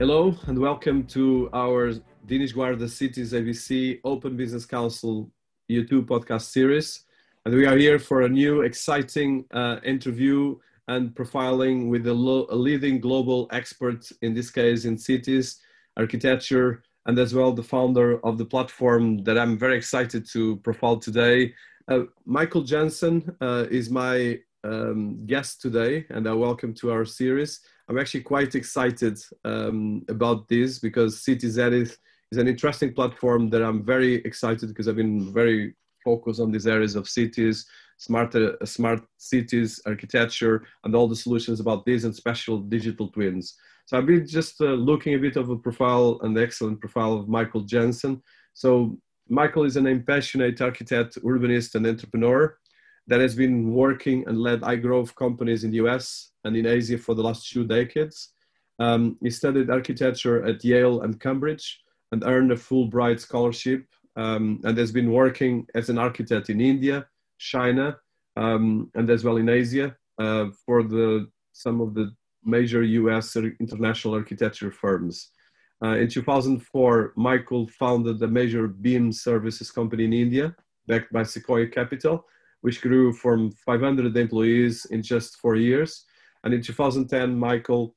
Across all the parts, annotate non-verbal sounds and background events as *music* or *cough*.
Hello and welcome to our Dinis Guarda Cities ABC Open Business Council YouTube podcast series. And we are here for a new exciting uh, interview and profiling with a, lo- a, leading global expert, in this case in cities, architecture, and as well the founder of the platform that I'm very excited to profile today. Uh, Michael Jansen uh, is my um, guest today, and I welcome to our series. I'm actually quite excited um, about this because Cityzenith is an interesting platform that I'm very excited because I've been very focused on these areas of cities, smart, uh, smart cities, architecture, and all the solutions about this and special digital twins. So I've been just uh, looking a bit of a profile, an excellent profile of Michael Jansen. So Michael is an impassionate architect, urbanist, and entrepreneur that has been working and led high growth companies in the US and in Asia for the last two decades. Um, he studied architecture at Yale and Cambridge and earned a Fulbright scholarship um, and has been working as an architect in India, China, um, and as well in Asia uh, for the, some of the major US international architecture firms. Uh, in 2004, Michael founded a major BIM services company in India, backed by Sequoia Capital, which grew from 500 employees in just four years. And in 2010, Michael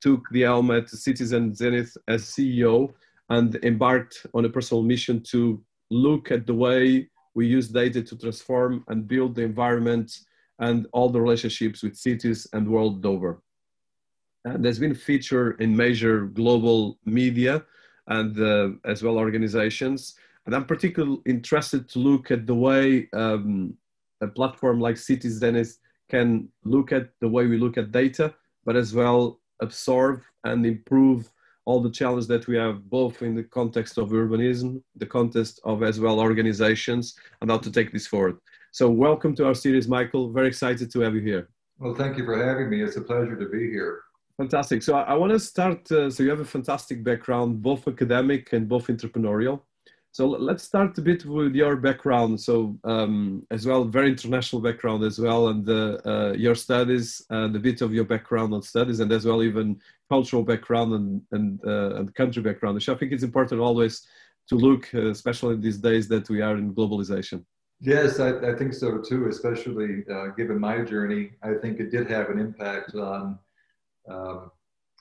took the helm at Citizen Zenith as CEO and embarked on a personal mission to look at the way we use data to transform and build the environment and all the relationships with cities and world over. And there's been featured in major global media and uh, as well organizations. And I'm particularly interested to look at the way um, a platform like Cities Zenith can look at the way we look at data, but as well absorb and improve all the challenges that we have both in the context of urbanism, the context of as well organizations, and how to take this forward. So welcome to our series, Michael. Very excited to have you here. Well, thank you for having me. It's a pleasure to be here. Fantastic. So I, I want to start. Uh, so you have a fantastic background, both academic and both entrepreneurial. So let's start a bit with your background. So um, as well, very international background as well, and uh, uh, your studies and a bit of your background on studies, and as well even cultural background and and, uh, and country background. Which I think it's important always to look, uh, especially in these days that we are in globalization. Yes, I, I think so too. Especially uh, given my journey, I think it did have an impact on. Um,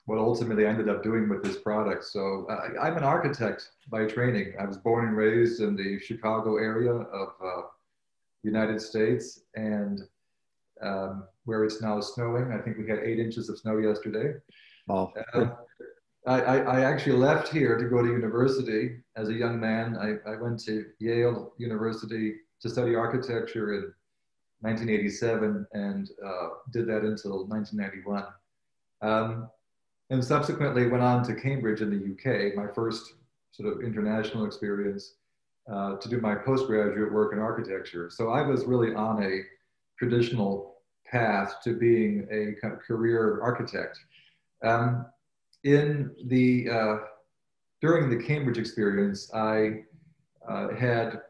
what ultimately I ended up doing with this product. So I, am an architect by training. I was born and raised in the Chicago area of uh, United States and um, where it's now snowing. I think we had eight inches of snow yesterday. Oh. Uh, I, I, actually left here to go to university as a young man. I, I went to Yale University to study architecture in 1987 and uh, did that until 1991. Um, and subsequently went on to Cambridge in the UK, my first sort of international experience, uh, to do my postgraduate work in architecture. So I was really on a traditional path to being a kind of career architect. Um, in the uh, during the Cambridge experience, I uh, had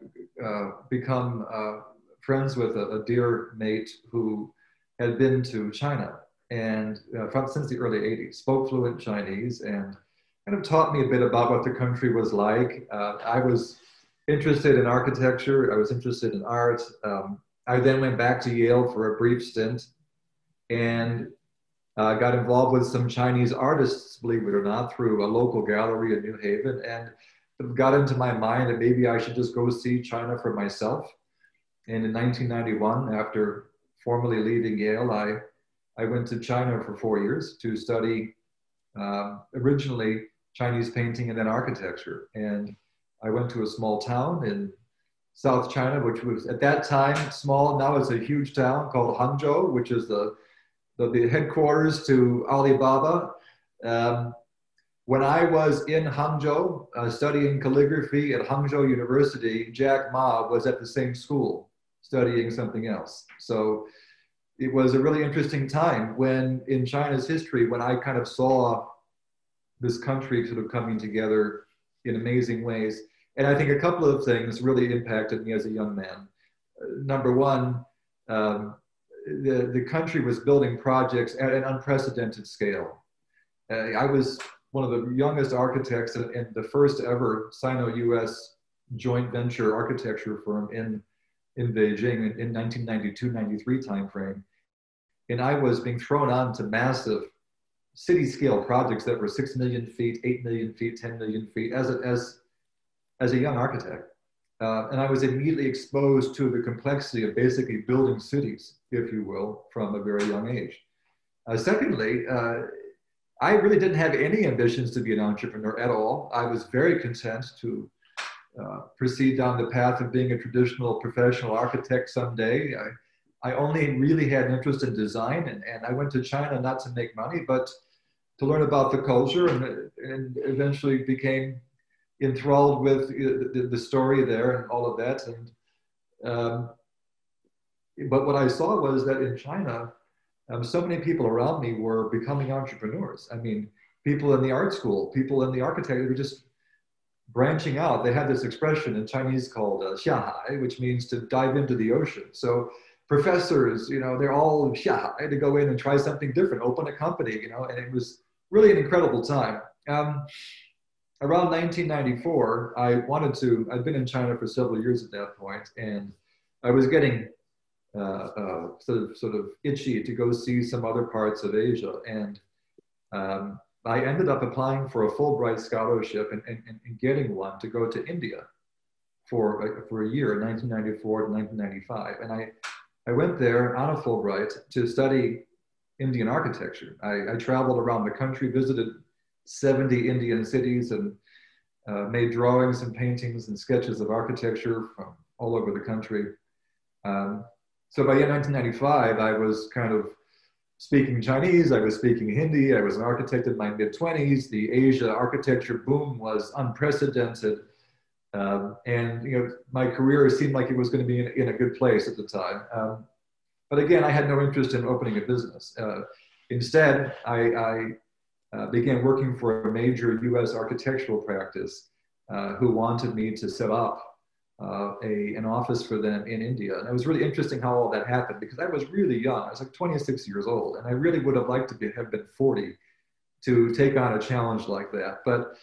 uh, become uh, friends with a, a dear mate who had been to China and uh, from since the early 80s, spoke fluent Chinese and kind of taught me a bit about what the country was like. Uh, I was interested in architecture, I was interested in art. Um, I then went back to Yale for a brief stint and uh, got involved with some Chinese artists, believe it or not, through a local gallery in New Haven. And it got into my mind that maybe I should just go see China for myself. And in 1991, after formally leaving Yale, I I went to China for four years to study um, originally Chinese painting and then architecture. And I went to a small town in South China, which was at that time small. Now it's a huge town called Hangzhou, which is the, the, the headquarters to Alibaba. Um, when I was in Hangzhou uh, studying calligraphy at Hangzhou University, Jack Ma was at the same school studying something else. So it was a really interesting time when in China's history, when I kind of saw this country sort of coming together in amazing ways. And I think a couple of things really impacted me as a young man. Uh, number one, um, the, the country was building projects at an unprecedented scale. Uh, I was one of the youngest architects and, the first ever Sino-US joint venture architecture firm in, in Beijing in, in 1992-93 timeframe. And I was being thrown on to massive city scale projects that were 6 million feet, 8 million feet, 10 million feet as a, as, as a young architect. Uh, and I was immediately exposed to the complexity of basically building cities, if you will, from a very young age. Uh, secondly, uh, I really didn't have any ambitions to be an entrepreneur at all. I was very content to uh, proceed down the path of being a traditional professional architect someday. I, I only really had an interest in design, and, and I went to China not to make money, but to learn about the culture, and, and eventually became enthralled with the, the, story there and all of that. And um, but what I saw was that in China, um, so many people around me were becoming entrepreneurs. I mean, people in the art school, people in the architecture were just branching out. They had this expression in Chinese called uh, xiahai, which means to dive into the ocean. So professors, you know, they're all xiahai to go in and try something different, open a company, you know, and it was really an incredible time. Um, around 1994, I wanted to, I'd been in China for several years at that point, and I was getting uh, uh, sort of sort of itchy to go see some other parts of Asia, and um, I ended up applying for a Fulbright scholarship and, and, and getting one to go to India for for a year, 1994 to 1995, and I I went there on a Fulbright to study Indian architecture. I, I traveled around the country, visited 70 Indian cities and uh, made drawings and paintings and sketches of architecture from all over the country. Um, so by 1995, I was kind of speaking Chinese, I was speaking Hindi, I was an architect in my mid 20s. The Asia architecture boom was unprecedented. Um, and you know, my career seemed like it was going to be in, in a good place at the time. Um, but again, I had no interest in opening a business. Uh, instead, I, I uh, began working for a major US architectural practice uh, who wanted me to set up uh, a, an office for them in India. And it was really interesting how all that happened because I was really young. I was like 26 years old, and I really would have liked to be, have been 40 to take on a challenge like that. But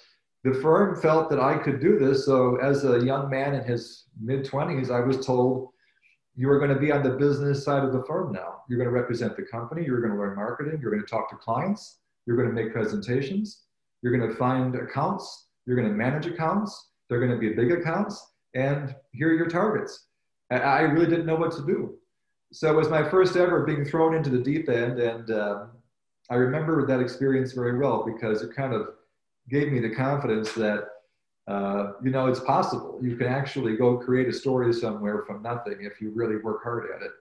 the firm felt that I could do this. So, as a young man in his mid 20s, I was told, You are going to be on the business side of the firm now. You're going to represent the company, you're going to learn marketing, you're going to talk to clients, you're going to make presentations, you're going to find accounts, you're going to manage accounts, they're going to be big accounts, and here are your targets. I really didn't know what to do. So it was my first ever being thrown into the deep end. And um, I remember that experience very well because it kind of gave me the confidence that, uh, you know, it's possible. You can actually go create a story somewhere from nothing if you really work hard at it.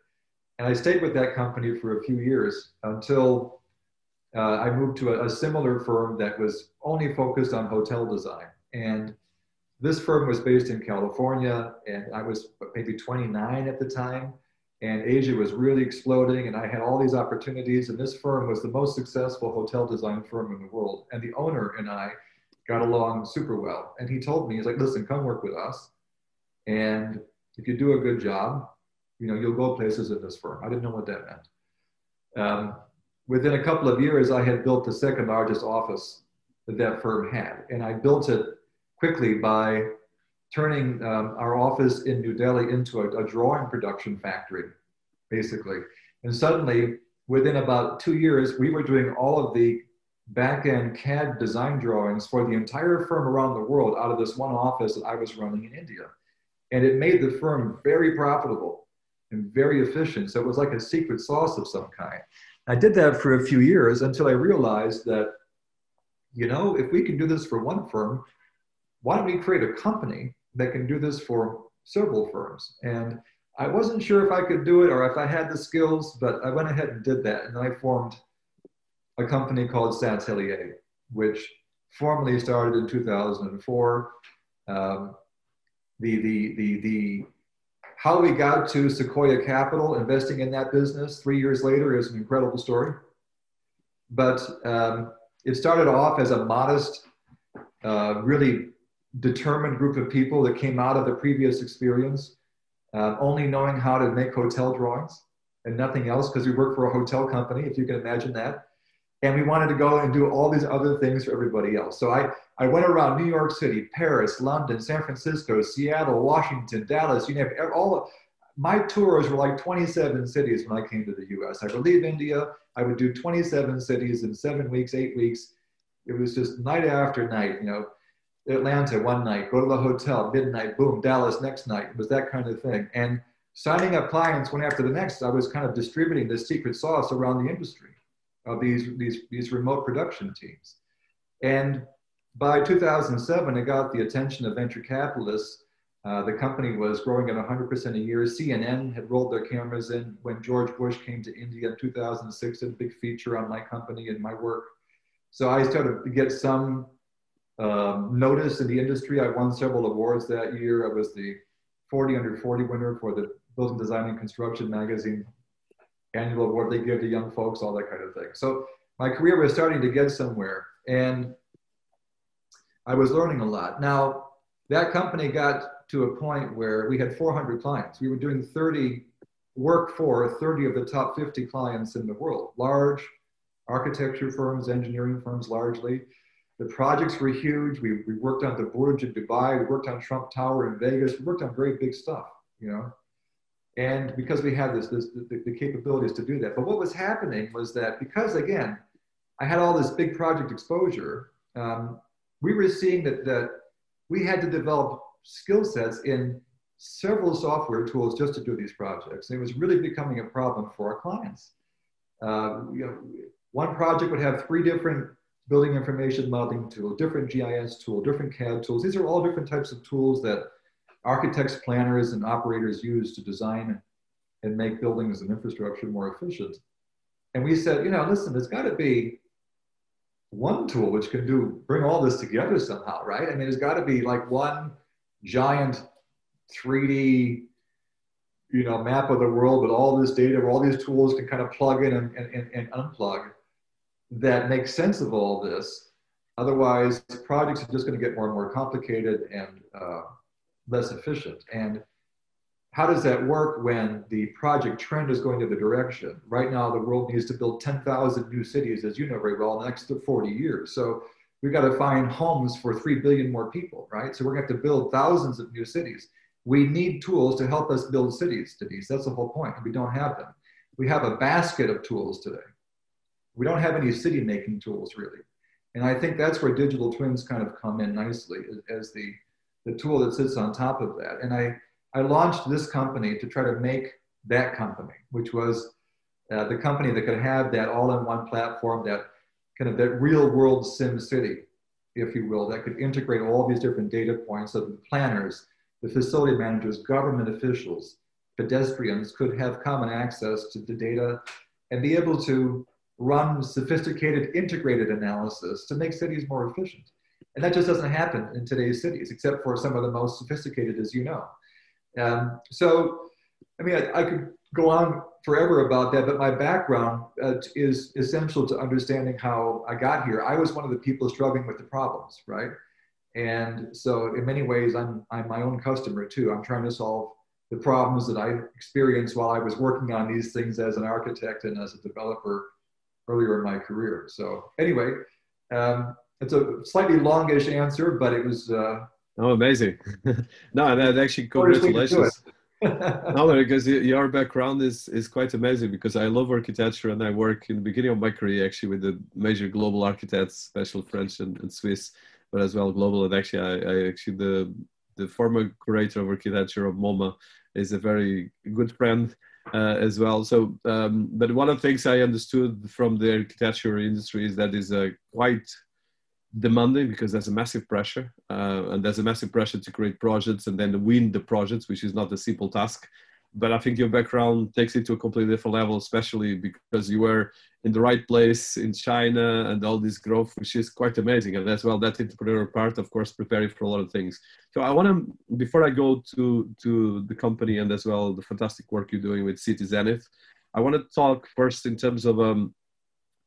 And I stayed with that company for a few years until uh, I moved to a, a similar firm that was only focused on hotel design. And this firm was based in California, and I was maybe 29 at the time. And Asia was really exploding, and I had all these opportunities. And this firm was the most successful hotel design firm in the world. And the owner and I got along super well. And he told me, he's like, listen, come work with us. And if you do a good job, you know, you'll go places in this firm. I didn't know what that meant. Um, within a couple of years, I had built the second largest office that that firm had. And I built it quickly by turning um, our office in New Delhi into a, a, drawing production factory, basically. And suddenly, within about two years, we were doing all of the back end CAD design drawings for the entire firm around the world out of this one office that I was running in India. And it made the firm very profitable and very efficient. So it was like a secret sauce of some kind. I did that for a few years until I realized that, you know, if we can do this for one firm, why don't we create a company that can do this for several firms? And I wasn't sure if I could do it or if I had the skills, but I went ahead and did that. And I formed a company called Satelier, which formally started in 2004. Um, the, the, the, the, how we got to Sequoia Capital, investing in that business three years later, is an incredible story. But um, it started off as a modest, uh, really determined group of people that came out of the previous experience, uh, only knowing how to make hotel drawings and nothing else because we work for a hotel company, if you can imagine that. and we wanted to go and do all these other things for everybody else. So I, I went around New York City, Paris, London, San Francisco, Seattle, Washington, Dallas, you know, all of, my tours were like 27 cities when I came to the US. I would leave India, I would do 27 cities in seven weeks, eight weeks. It was just night after night, you know, Atlanta one night, go to the hotel, midnight, boom, Dallas next night. It was that kind of thing. And signing up clients one after the next, I was kind of distributing the secret sauce around the industry of these, these, these remote production teams. And by 2007, it got the attention of venture capitalists. Uh, the company was growing at 100% a year. CNN had rolled their cameras in when George Bush came to India in 2006, did a big feature on my company and my work. So I started to get some um, notice in the industry. I won several awards that year. I was the 40 under 40 winner for the Building Design and Construction magazine annual award they give to young folks, all that kind of thing. So my career was starting to get somewhere and I was learning a lot. Now, that company got to a point where we had 400 clients. We were doing 30 work for 30 of the top 50 clients in the world, large architecture firms, engineering firms largely. The projects were huge. We, we worked on the Burj in Dubai. We worked on Trump Tower in Vegas. We worked on very big stuff, you know and because we had this, this the, the, capabilities to do that. But what was happening was that because again, I had all this big project exposure, um, we were seeing that that we had to develop skill sets in several software tools just to do these projects. And it was really becoming a problem for our clients. Uh, you know, one project would have three different building information modeling tool, different GIS tool, different CAD tools. These are all different types of tools that architects, planners, and operators use to design and make buildings and infrastructure more efficient. And we said, you know, listen, there's got to be one tool which can do bring all this together somehow, right? I mean, there's got to be like one giant 3D, you know, map of the world with all this data, where all these tools can kind of plug in and, and, and unplug that makes sense of all this. Otherwise, projects are just going to get more and more complicated and uh, less efficient. And how does that work when the project trend is going to the direction? Right now, the world needs to build 10,000 new cities, as you know very well, in the next 40 years. So we've got to find homes for 3 billion more people, right? So we're going to have to build thousands of new cities. We need tools to help us build cities, Dinis. That's the whole point. We don't have them. We have a basket of tools today. We don't have any city making tools, really. And I think that's where digital twins kind of come in nicely as the the tool that sits on top of that. And I, I launched this company to try to make that company, which was uh, the company that could have that all-in-one platform, that kind of that real-world sim city, if you will, that could integrate all these different data points so the planners, the facility managers, government officials, pedestrians could have common access to the data and be able to run sophisticated integrated analysis to make cities more efficient. And that just doesn't happen in today's cities, except for some of the most sophisticated, as you know. Um, so, I mean, I, I, could go on forever about that, but my background uh, is essential to understanding how I got here. I was one of the people struggling with the problems, right? And so, in many ways, I'm, I'm my own customer too. I'm trying to solve the problems that I experienced while I was working on these things as an architect and as a developer earlier in my career. So, anyway, um, it's a slightly longish answer, but it was. Uh, oh, amazing! *laughs* no, that actually congratulations. *laughs* no, because your background is is quite amazing. Because I love architecture, and I work in the beginning of my career actually with the major global architects, special French and, and Swiss, but as well global. And actually, I, I actually the the former curator of architecture of MoMA is a very good friend uh, as well. So, um, but one of the things I understood from the architecture industry is that is a quite demanding because there's a massive pressure uh, and there's a massive pressure to create projects and then win the projects which is not a simple task but i think your background takes it to a completely different level especially because you were in the right place in china and all this growth which is quite amazing. And as well that entrepreneurial part of course preparing for a lot of things. So i want to before i go to to the company and as well the fantastic work you're doing with Cityzenith i want to talk first in terms of um,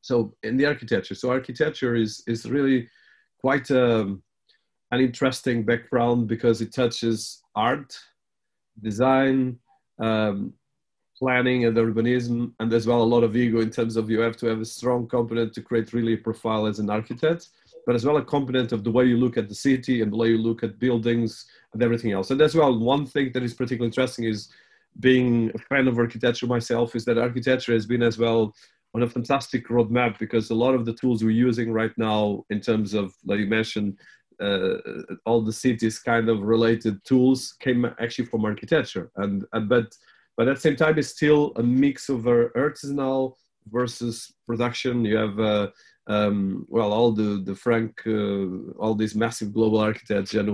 so in the architecture. So architecture is is really quite um, an interesting background because it touches art design um, planning and urbanism, and as well a lot of ego in terms of you have to have a strong component to create really a profile as an architect, but as well a component of the way you look at the city and the way you look at buildings and everything else. And as well, one thing that is particularly interesting is being a fan of architecture myself is that architecture has been as well on a fantastic roadmap because a lot of the tools we're using right now in terms of like you mentioned all the cities kind of related tools came actually from architecture. And, and but but at the same time it's still a mix of artisanal versus production. You have uh, um, well all the the frank uh, all these massive global architects Jean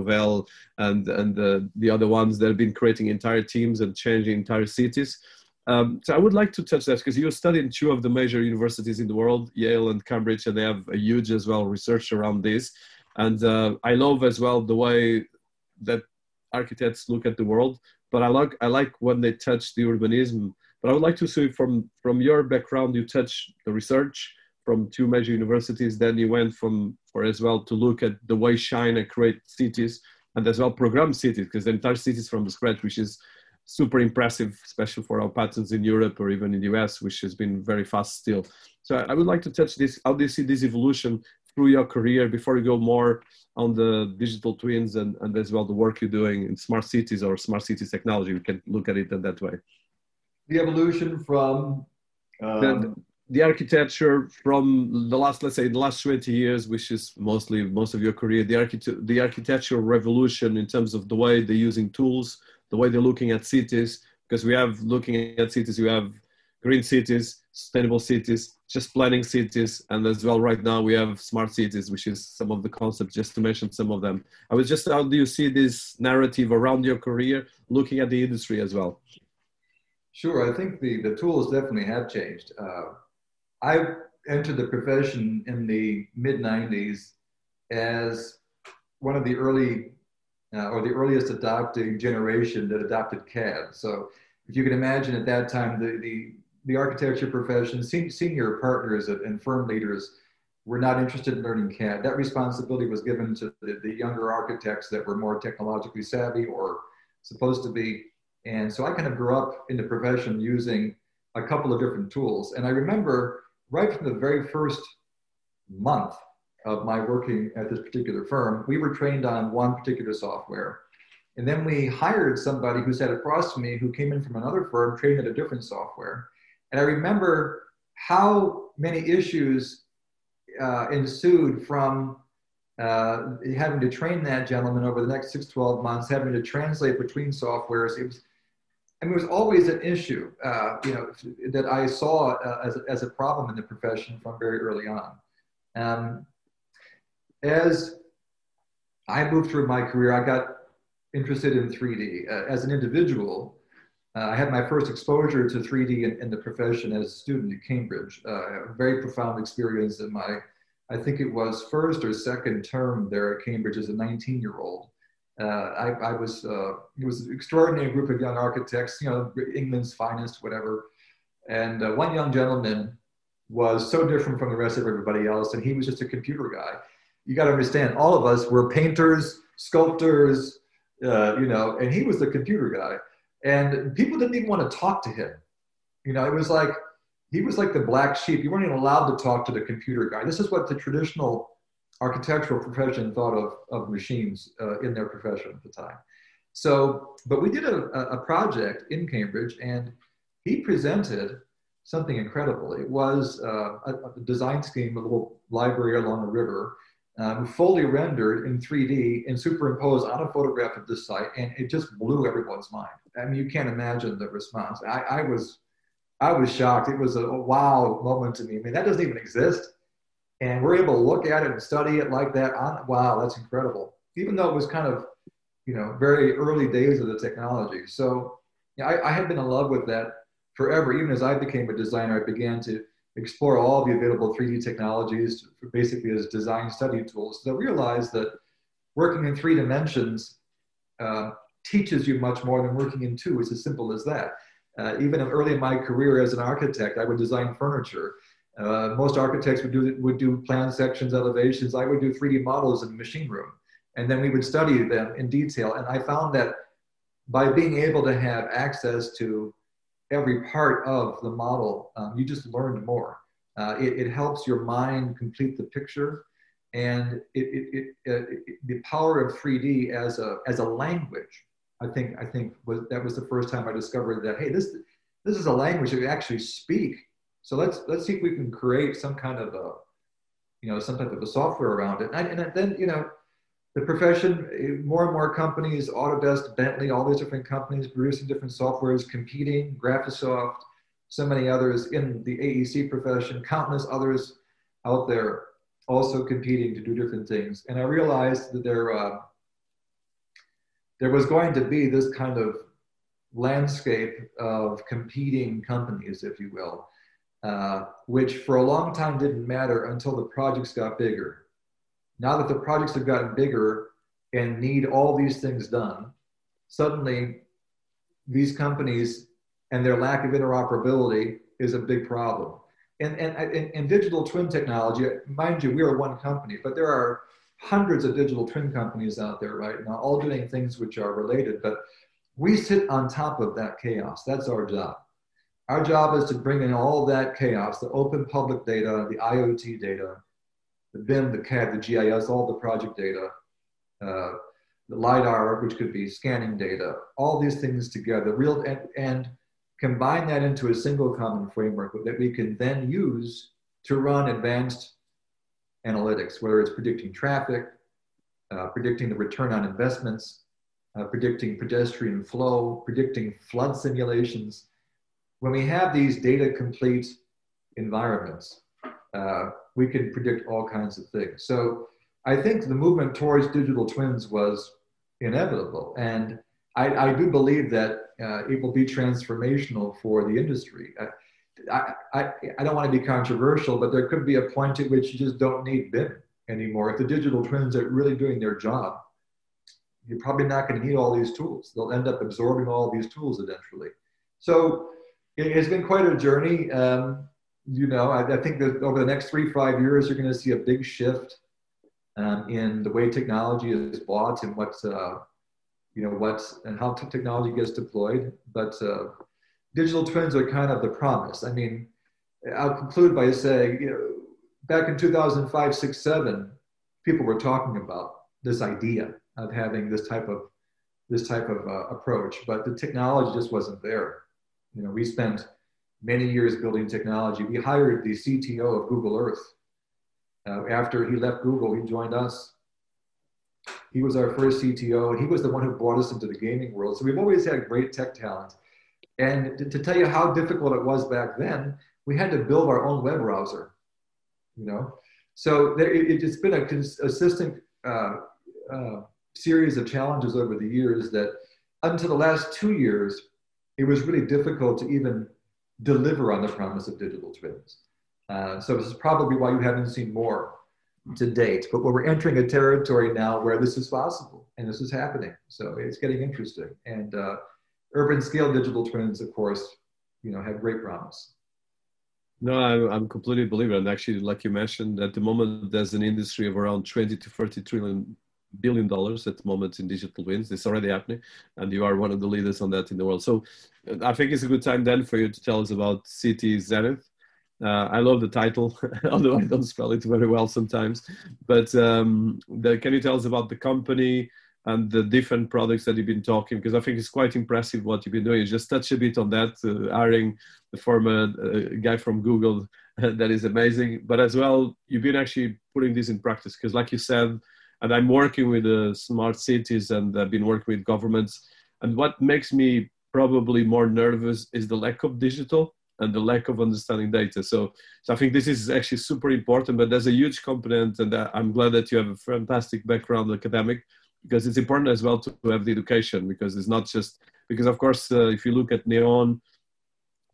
and and uh, the other ones that have been creating entire teams and changing entire cities. Um, so I would like to touch that because you studied in two of the major universities in the world, Yale and Cambridge, and they have a huge as well research around this. And uh, I love as well the way that architects look at the world. But I like I like when they touch the urbanism. But I would like to see from from your background, you touch the research from two major universities. Then you went from for as well to look at the way China create cities and as well program cities because the entire cities from the scratch, which is super impressive, especially for our patterns in Europe or even in the US, which has been very fast still. So I would like to touch this. How do you see this evolution through your career before you go more on the digital twins and, and as well the work you're doing in smart cities or smart cities technology? We can look at it in that way. The evolution from um, the, the architecture from the last, let's say, the last 20 years, which is mostly most of your career, the, architect, the architectural revolution in terms of the way they're using tools, the way they're looking at cities, because we have looking at cities, you have green cities, sustainable cities, just planning cities, and as well right now we have smart cities, which is some of the concepts, just to mention some of them. I was just, how do you see this narrative around your career, looking at the industry as well? Sure, I think the, the tools definitely have changed. Uh, I entered the profession in the mid 90s as one of the early uh, or the earliest adopting generation that adopted CAD. So if you can imagine at that time, the, the, the architecture profession, senior partners and firm leaders were not interested in learning CAD. That responsibility was given to the, the younger architects that were more technologically savvy or supposed to be. And so I kind of grew up in the profession using a couple of different tools. And I remember right from the very first month of my working at this particular firm, we were trained on one particular software. And then we hired somebody who sat across from me who came in from another firm trained at a different software. And I remember how many issues uh, ensued from uh, having to train that gentleman over the next six, 12 months, having to translate between softwares. It was, I mean, it was always an issue, uh, you know, that I saw uh, as, as a problem in the profession from very early on. Um, as I moved through my career, I got interested in 3D. Uh, as an individual, uh, I had my first exposure to 3D in, in the profession as a student at Cambridge. Uh, a very profound experience in my, I think it was first or second term there at Cambridge as a 19 year old. Uh, I, I, was, uh, it was an extraordinary group of young architects, you know, England's finest, whatever. And uh, one young gentleman was so different from the rest of everybody else, and he was just a computer guy you got to understand, all of us were painters, sculptors, uh, you know, and he was the computer guy. And people didn't even want to talk to him. You know, it was like, he was like the black sheep. You weren't even allowed to talk to the computer guy. This is what the traditional architectural profession thought of, of machines uh, in their profession at the time. So, but we did a, a project in Cambridge and he presented something incredible. It was uh, a, a, design scheme, a little library along a river um, fully rendered in 3D and superimposed on a photograph of this site, and it just blew everyone's mind. I mean, you can't imagine the response. I, I was, I was shocked. It was a, a wow moment to me. I mean, that doesn't even exist, and we're able to look at it and study it like that. On wow, that's incredible. Even though it was kind of, you know, very early days of the technology. So, yeah, I, I had been in love with that forever. Even as I became a designer, I began to explore all the available 3D technologies basically as design study tools. So realize that working in three dimensions uh, teaches you much more than working in two. It's as simple as that. Uh, even early in my career as an architect, I would design furniture. Uh, most architects would do, would do plan sections, elevations. I would do 3D models in the machine room. And then we would study them in detail. And I found that by being able to have access to every part of the model, um, you just learned more. Uh, it, it, helps your mind complete the picture, and it, it, it, the power of 3D as a as a language. I think I think was that was the first time I discovered that hey this this is a language that we actually speak. So let's let's see if we can create some kind of a you know some type of a software around it. And, and then you know the profession, more and more companies, Autodesk, Bentley, all these different companies producing different softwares, competing, Graphisoft, so many others in the AEC profession, countless others out there also competing to do different things. And I realized that there, uh, there was going to be this kind of landscape of competing companies, if you will, uh, which for a long time didn't matter until the projects got bigger now that the projects have gotten bigger and need all these things done, suddenly these companies and their lack of interoperability is a big problem. And, and, and, and digital twin technology, mind you, we are one company, but there are hundreds of digital twin companies out there right now, all doing things which are related. But we sit on top of that chaos. That's our job. Our job is to bring in all that chaos, the open public data, the IoT data, the BIM, the CAD, the GIS, all the project data, uh, the LiDAR, which could be scanning data, all these things together, real and, and combine that into a single common framework that we can then use to run advanced analytics, whether it's predicting traffic, uh, predicting the return on investments, uh, predicting pedestrian flow, predicting flood simulations. When we have these data complete environments, uh, we can predict all kinds of things. So I think the movement towards digital twins was inevitable. And I, I do believe that uh, it will be transformational for the industry. Uh, I, I, I don't want to be controversial, but there could be a point at which you just don't need BIM anymore. If the digital twins are really doing their job, you're probably not going to need all these tools. They'll end up absorbing all these tools eventually. So it has been quite a journey. Um, you know, I, I, think that over the next three, five years, you're going to see a big shift um, in the way technology is bought and what, uh, you know, what and how technology gets deployed. But uh, digital twins are kind of the promise. I mean, I'll conclude by saying, you know, back in 2005, six, seven, people were talking about this idea of having this type of this type of uh, approach, but the technology just wasn't there. You know, we spent many years building technology. We hired the CTO of Google Earth. Uh, after he left Google, he joined us. He was our first CTO, and he was the one who brought us into the gaming world. So we've always had great tech talent. And to, to tell you how difficult it was back then, we had to build our own web browser. You know, so there, it, has been a consistent uh, uh, series of challenges over the years that, until the last two years, it was really difficult to even deliver on the promise of digital twins. Uh, so this is probably why you haven't seen more to date. But we're entering a territory now where this is possible and this is happening. So it's getting interesting. And uh, urban scale digital twins, of course, you know, have great promise. No, I'm, I'm completely believer. And actually, like you mentioned, at the moment, there's an industry of around 20 to 30 trillion billion dollars at the moment in digital twins. It's already happening, and you are one of the leaders on that in the world. So uh, I think it's a good time then for you to tell us about Cityzenith. Uh, I love the title, *laughs* although I don't spell it very well sometimes. But um, the, can you tell us about the company and the different products that you've been talking? Because I think it's quite impressive what you've been doing. Just touch a bit on that, uh, hiring the former uh, guy from Google. *laughs* that is amazing. But as well, you've been actually putting this in practice because, like you said, and I'm working with uh, smart cities and I've been working with governments. And what makes me probably more nervous is the lack of digital and the lack of understanding data. So, so I think this is actually super important, but there's a huge component, and uh, I'm glad that you have a fantastic background academic because it's important as well to have the education because it's not just because of course uh, if you look at Neom,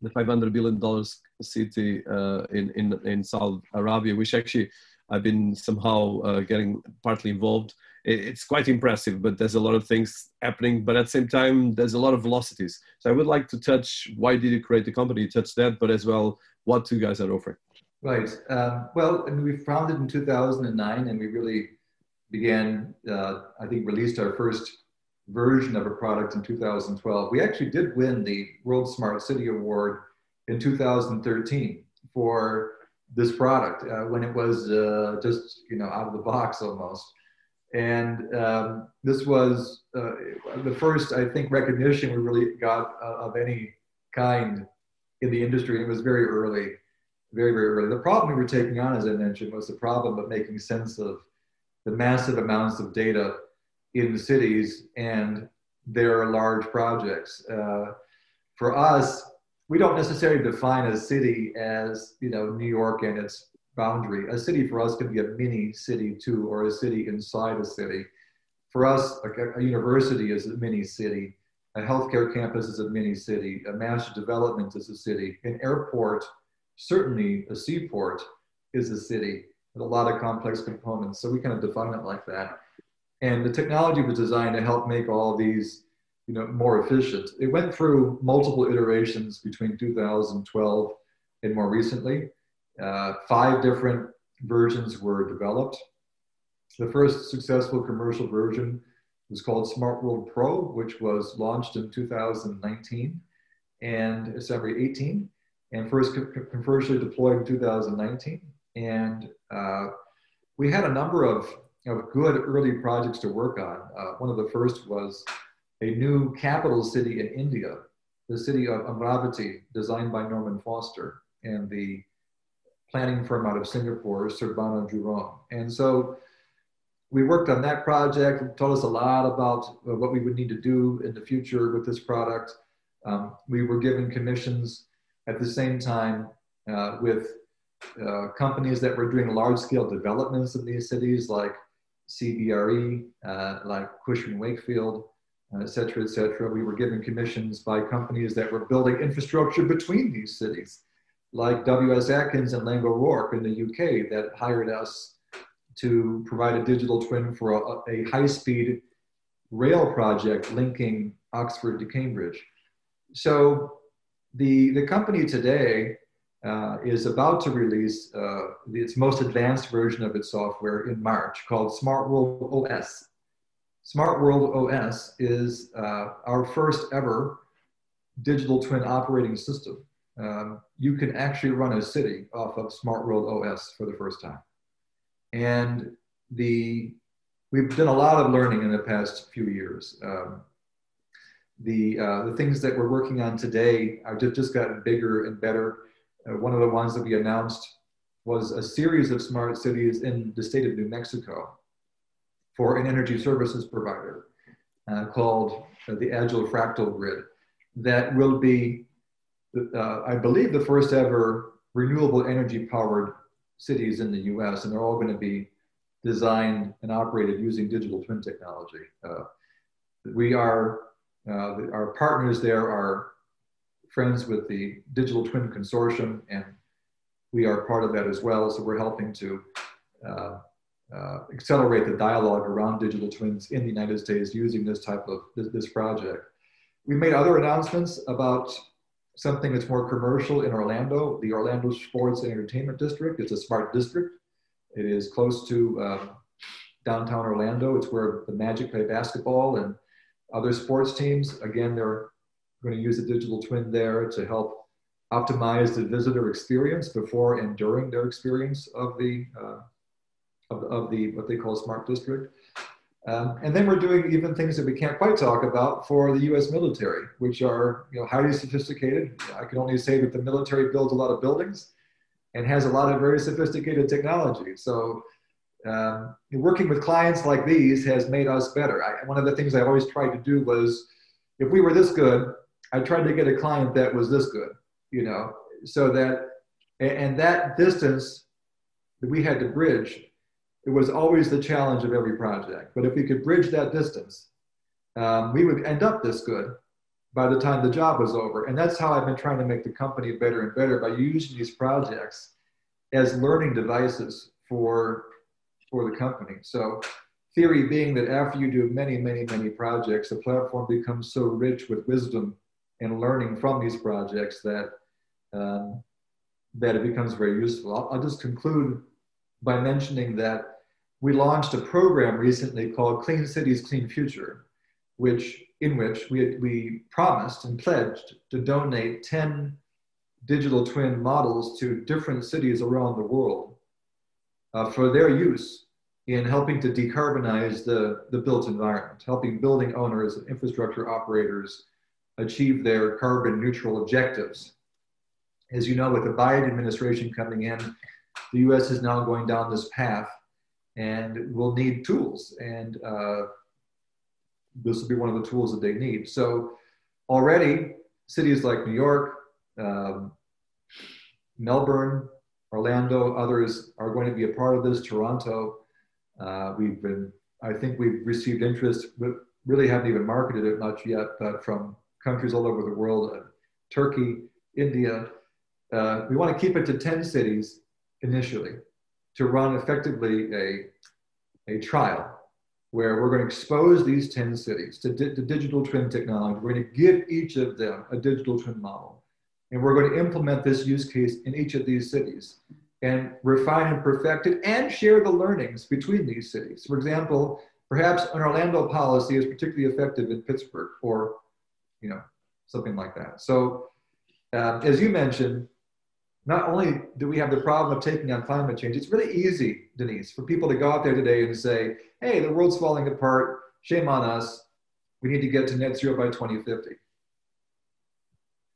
the 500 billion dollars city uh, in in in Saudi Arabia, which actually I've been somehow uh, getting partly involved. It's quite impressive, but there's a lot of things happening. But at the same time, there's a lot of velocities. So I would like to touch why did you create the company, touch that, but as well what you guys are offering. Right. Um, well, I mean, we founded in 2009, and we really began. Uh, I think released our first version of a product in 2012. We actually did win the World Smart City Award in 2013 for this product uh, when it was uh, just you know out of the box almost. And um, this was uh, the first, I think, recognition we really got uh, of any kind in the industry. It was very early, very, very early. The problem we were taking on, as I mentioned, was the problem of making sense of the massive amounts of data in the cities and their large projects. Uh, for us, we don't necessarily define a city as you know New York and its boundary. A city for us can be a mini city too, or a city inside a city. For us, a, a university is a mini city. A healthcare campus is a mini city. A master development is a city. An airport, certainly a seaport, is a city with a lot of complex components. So we kind of define it like that. And the technology was designed to help make all these you know, more efficient. It went through multiple iterations between 2012 and more recently. Uh, five different versions were developed. The first successful commercial version was called Smart World Pro, which was launched in 2019 and sorry, 18, and first commercially deployed in 2019. And uh, we had a number of, of good early projects to work on. Uh, one of the first was a new capital city in India, the city of Amaravati, designed by Norman Foster and the planning firm out of Singapore, Surbana Jurong. And so we worked on that project, it told us a lot about uh, what we would need to do in the future with this product. Um, we were given commissions at the same time uh, with uh, companies that were doing large scale developments in these cities like CBRE, uh, like Cushman Wakefield, et cetera, et cetera. We were given commissions by companies that were building infrastructure between these cities, like W.S. Atkins and Laing O'Rourke in the UK, that hired us to provide a digital twin for a, a high speed rail project linking Oxford to Cambridge. So the, the company today uh, is about to release uh, its most advanced version of its software in March called Smart World OS. Smart World OS is uh, our first ever digital twin operating system. Um, you can actually run a city off of Smart World OS for the first time. And the, we've done a lot of learning in the past few years. Um, the, uh, the things that we're working on today are just, just gotten bigger and better. Uh, one of the ones that we announced was a series of smart cities in the state of New Mexico for an energy services provider uh, called uh, the Agile Fractal Grid that will be, uh, I believe, the first ever renewable energy powered cities in the US, and they're all going to be designed and operated using digital twin technology. Uh, we are, uh, our partners there are friends with the Digital Twin Consortium, and we are part of that as well. So we're helping to uh, uh, accelerate the dialogue around digital twins in the United States using this type of this, this, project. We made other announcements about something that's more commercial in Orlando. The Orlando Sports and Entertainment District It's a smart district. It is close to um, downtown Orlando. It's where the Magic play basketball and other sports teams. Again, they're going to use a digital twin there to help optimize the visitor experience before and during their experience of the uh, of, of the what they call smart district. Um, and then we're doing even things that we can't quite talk about for the U.S. military, which are you know highly sophisticated. I can only say that the military builds a lot of buildings and has a lot of very sophisticated technology. So um, working with clients like these has made us better. I, one of the things I always tried to do was, if we were this good, I tried to get a client that was this good, you know, so that and that distance that we had to bridge it was always the challenge of every project. But if we could bridge that distance, um, we would end up this good by the time the job was over. And that's how I've been trying to make the company better and better by using these projects as learning devices for, for the company. So theory being that after you do many, many, many projects, the platform becomes so rich with wisdom and learning from these projects that, um, that it becomes very useful. I'll, I'll just conclude by mentioning that we launched a program recently called Clean Cities, Clean Future. which in which we, we promised and pledged to donate 10 digital twin models to different cities around the world uh, for their use in helping to decarbonize the, the built environment, helping building owners and infrastructure operators achieve their carbon neutral objectives. As you know, with the Biden administration coming in, the US is now going down this path and will need tools. And uh, this will be one of the tools that they need. So already, cities like New York, um, Melbourne, Orlando, others are going to be a part of this. Toronto, uh, we've been, I think we've received interest, but really haven't even marketed it much yet, but from countries all over the world, uh, Turkey, India. Uh, we want to keep it to 10 cities initially to run effectively a, a trial where we're going to expose these 10 cities to, di- to digital twin technology. We're going to give each of them a digital twin model. And we're going to implement this use case in each of these cities and refine and perfect it and share the learnings between these cities. For example, perhaps an Orlando policy is particularly effective in Pittsburgh or, you know, something like that. So uh, as you mentioned, not only do we have the problem of taking on climate change, it's really easy, Dinis, for people to go out there today and say, hey, the world's falling apart, shame on us, we need to get to net zero by 2050.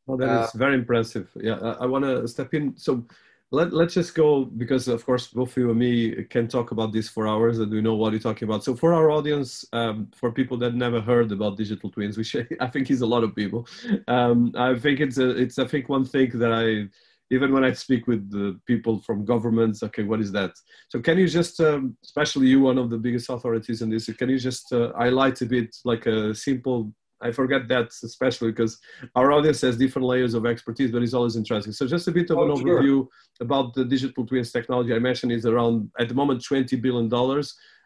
Well, that uh, is very impressive. Yeah, I, I want to step in. So let, let's just go because of course both you and me can talk about this for hours and we know what you're talking about so for our audience um, for people that never heard about digital twins which *laughs* i think is a lot of people um, i think it's a, it's i think one thing that i even when I speak with the people from governments, okay, what is that? So can you just, um, especially you, one of the biggest authorities in this, can you just uh, highlight a bit like a simple, I forget that especially because our audience has different layers of expertise, but it's always interesting. So just a bit of oh, an sure. overview about the digital twins technology. I mentioned is around, at the moment, $20 billion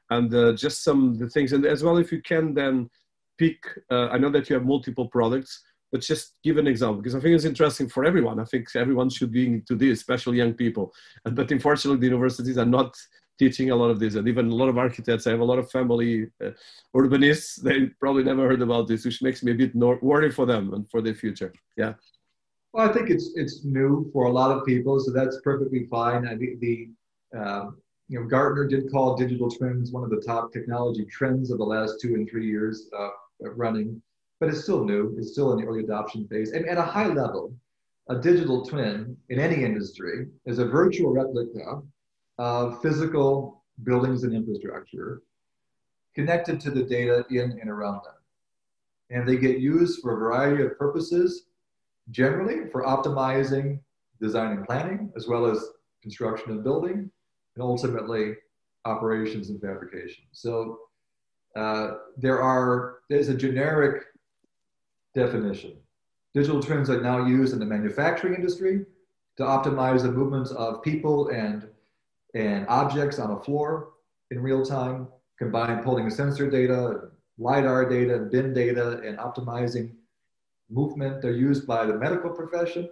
and uh, just some the things. And as well, if you can then pick, uh, I know that you have multiple products, just give an example because I think it's interesting for everyone. I think everyone should be into this, especially young people. But unfortunately, the universities are not teaching a lot of this, and even a lot of architects. I have a lot of family uh, urbanists. They probably never heard about this, which makes me a bit more worried for them and for their future. Yeah. Well, I think it's it's new for a lot of people, so that's perfectly fine. I think the um, you know Gartner did call digital twins one of the top technology trends of the last two and three years uh, running but it's still new. It's still in the early adoption phase. And at a high level, a digital twin in any industry is a virtual replica of physical buildings and infrastructure connected to the data in and around them. And they get used for a variety of purposes, generally for optimizing design and planning, as well as construction and building, and ultimately operations and fabrication. So uh, there are, there's a generic definition. Digital twins are now used in the manufacturing industry to optimize the movements of people and, and objects on a floor in real time, combine pulling sensor data, LiDAR data, BIM data, and optimizing movement. They're used by the medical profession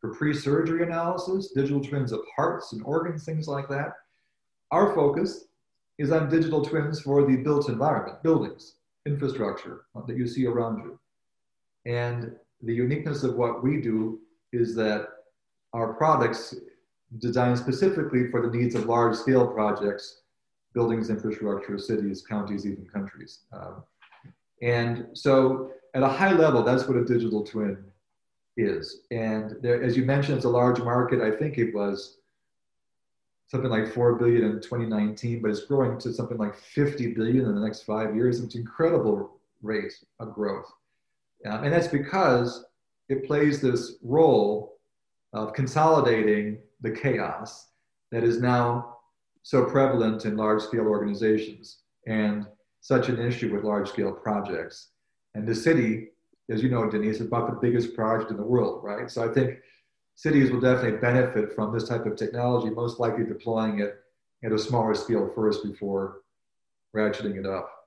for pre-surgery analysis, digital twins of hearts and organs, things like that. Our focus is on digital twins for the built environment, buildings, infrastructure that you see around you. And the uniqueness of what we do is that our products designed specifically for the needs of large scale projects, buildings, infrastructure, cities, counties, even countries. Um, and so at a high level, that's what a digital twin is. And there, as you mentioned, it's a large market. I think it was something like 4 billion in 2019, but it's growing to something like 50 billion in the next five years. It's an incredible rate of growth. Uh, and that's because it plays this role of consolidating the chaos that is now so prevalent in large scale organizations and such an issue with large scale projects. And the city, as you know, Dinis, is about the biggest project in the world, right? So I think cities will definitely benefit from this type of technology, most likely deploying it at a smaller scale first before ratcheting it up.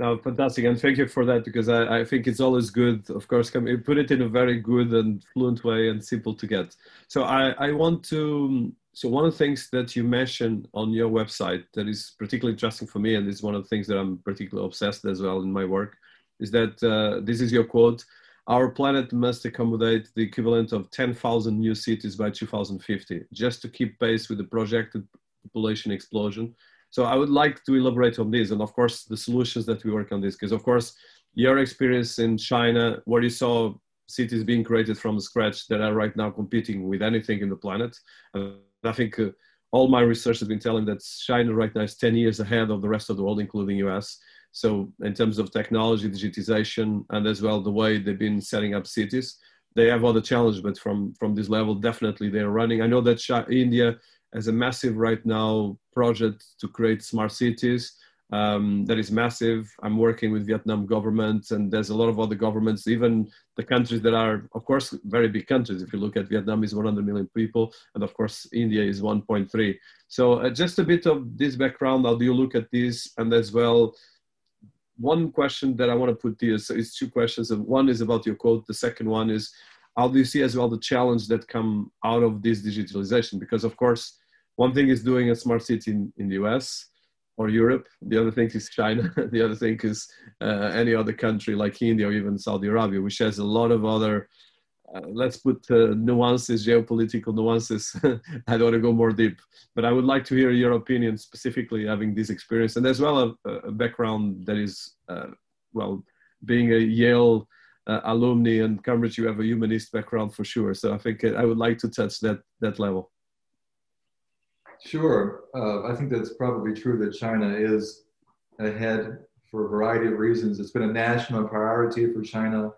No, fantastic, and thank you for that because I, I think it's always good. Of course, come put it in a very good and fluent way and simple to get. So I, I want to so one of the things that you mentioned on your website that is particularly interesting for me, and is one of the things that I'm particularly obsessed as well in my work, is that uh, this is your quote: "Our planet must accommodate the equivalent of 10,000 new cities by 2050, just to keep pace with the projected population explosion." So I would like to elaborate on this, and of course the solutions that we work on this, because of course your experience in China, where you saw cities being created from scratch that are right now competing with anything in the planet. And I think uh, all my research has been telling that China right now is 10 years ahead of the rest of the world, including US. So in terms of technology, digitization, and as well the way they've been setting up cities, they have other challenges, but from, from this level, definitely they're running. I know that China, India has a massive right now project to create smart cities um, that is massive. I'm working with Vietnam government, and there's a lot of other governments, even the countries that are, of course, very big countries. If you look at Vietnam, is 100 million people, and of course, India is 1.3. So, uh, just a bit of this background. How do you look at this? And as well, one question that I want to put here so it's two questions. One is about your quote. The second one is, how do you see as well the challenge that come out of this digitalization? Because of course, one thing is doing a smart city in, in the US or Europe. The other thing is China. *laughs* the other thing is uh, any other country like India or even Saudi Arabia, which has a lot of other, uh, let's put uh, nuances, geopolitical nuances. *laughs* I don't want to go more deep, but I would like to hear your opinion specifically having this experience and as well a, a background that is, uh, well, being a Yale uh, alumni and Cambridge, you have a humanist background for sure. So I think I would like to touch that, that level. Sure. Uh, I think that's probably true that China is ahead for a variety of reasons. It's been a national priority for China.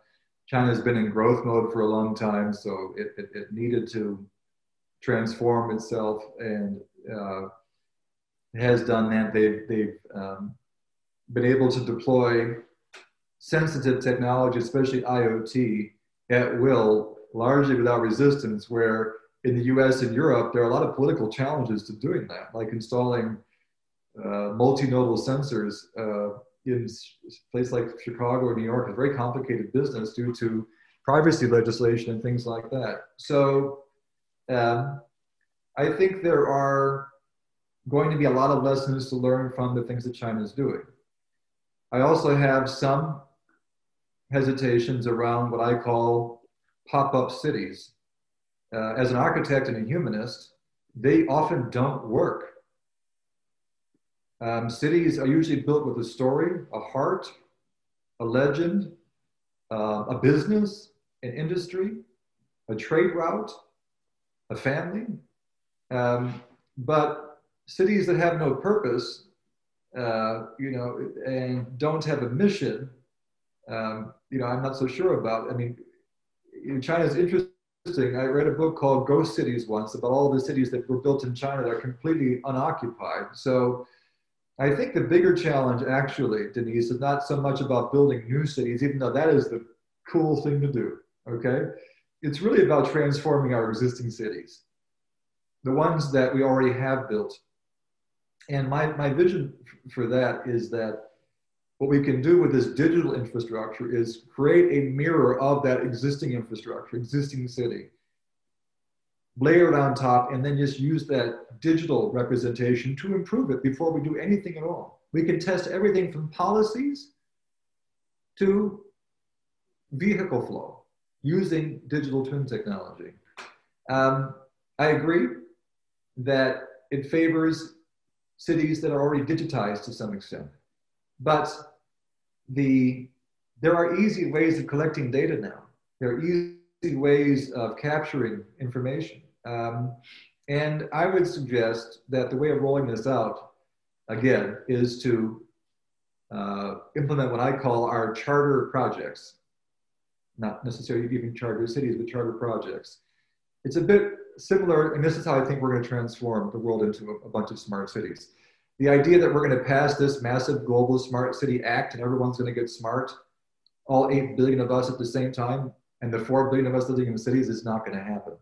China has been in growth mode for a long time, so it, it, it needed to transform itself and uh, has done that. They've, they've um, been able to deploy sensitive technology, especially IoT, at will, largely without resistance, where in the US and Europe, there are a lot of political challenges to doing that, like installing uh, multi-nodal sensors uh, in a place like Chicago or New York a very complicated business due to privacy legislation and things like that. So um, I think there are going to be a lot of lessons to learn from the things that China is doing. I also have some hesitations around what I call pop-up cities uh, as an architect and a humanist, they often don't work. Um, cities are usually built with a story, a heart, a legend, uh, a business, an industry, a trade route, a family. Um, but cities that have no purpose, uh, you know, and don't have a mission, um, you know, I'm not so sure about. I mean, China's interest. I read a book called Ghost Cities once about all the cities that were built in China that are completely unoccupied. So I think the bigger challenge, actually, Dinis, is not so much about building new cities, even though that is the cool thing to do. Okay? It's really about transforming our existing cities, the ones that we already have built. And my, my vision for that is that what we can do with this digital infrastructure is create a mirror of that existing infrastructure, existing city, layer it on top, and then just use that digital representation to improve it before we do anything at all. We can test everything from policies to vehicle flow using digital twin technology. Um, I agree that it favors cities that are already digitized to some extent. But the, there are easy ways of collecting data now. There are easy ways of capturing information. Um, and I would suggest that the way of rolling this out, again, is to uh, implement what I call our charter projects. Not necessarily even charter cities, but charter projects. It's a bit similar, and this is how I think we're going to transform the world into a, a bunch of smart cities the idea that we're going to pass this massive global smart city act and everyone's going to get smart, all 8 billion of us at the same time, and the 4 billion of us living in cities is not going to happen.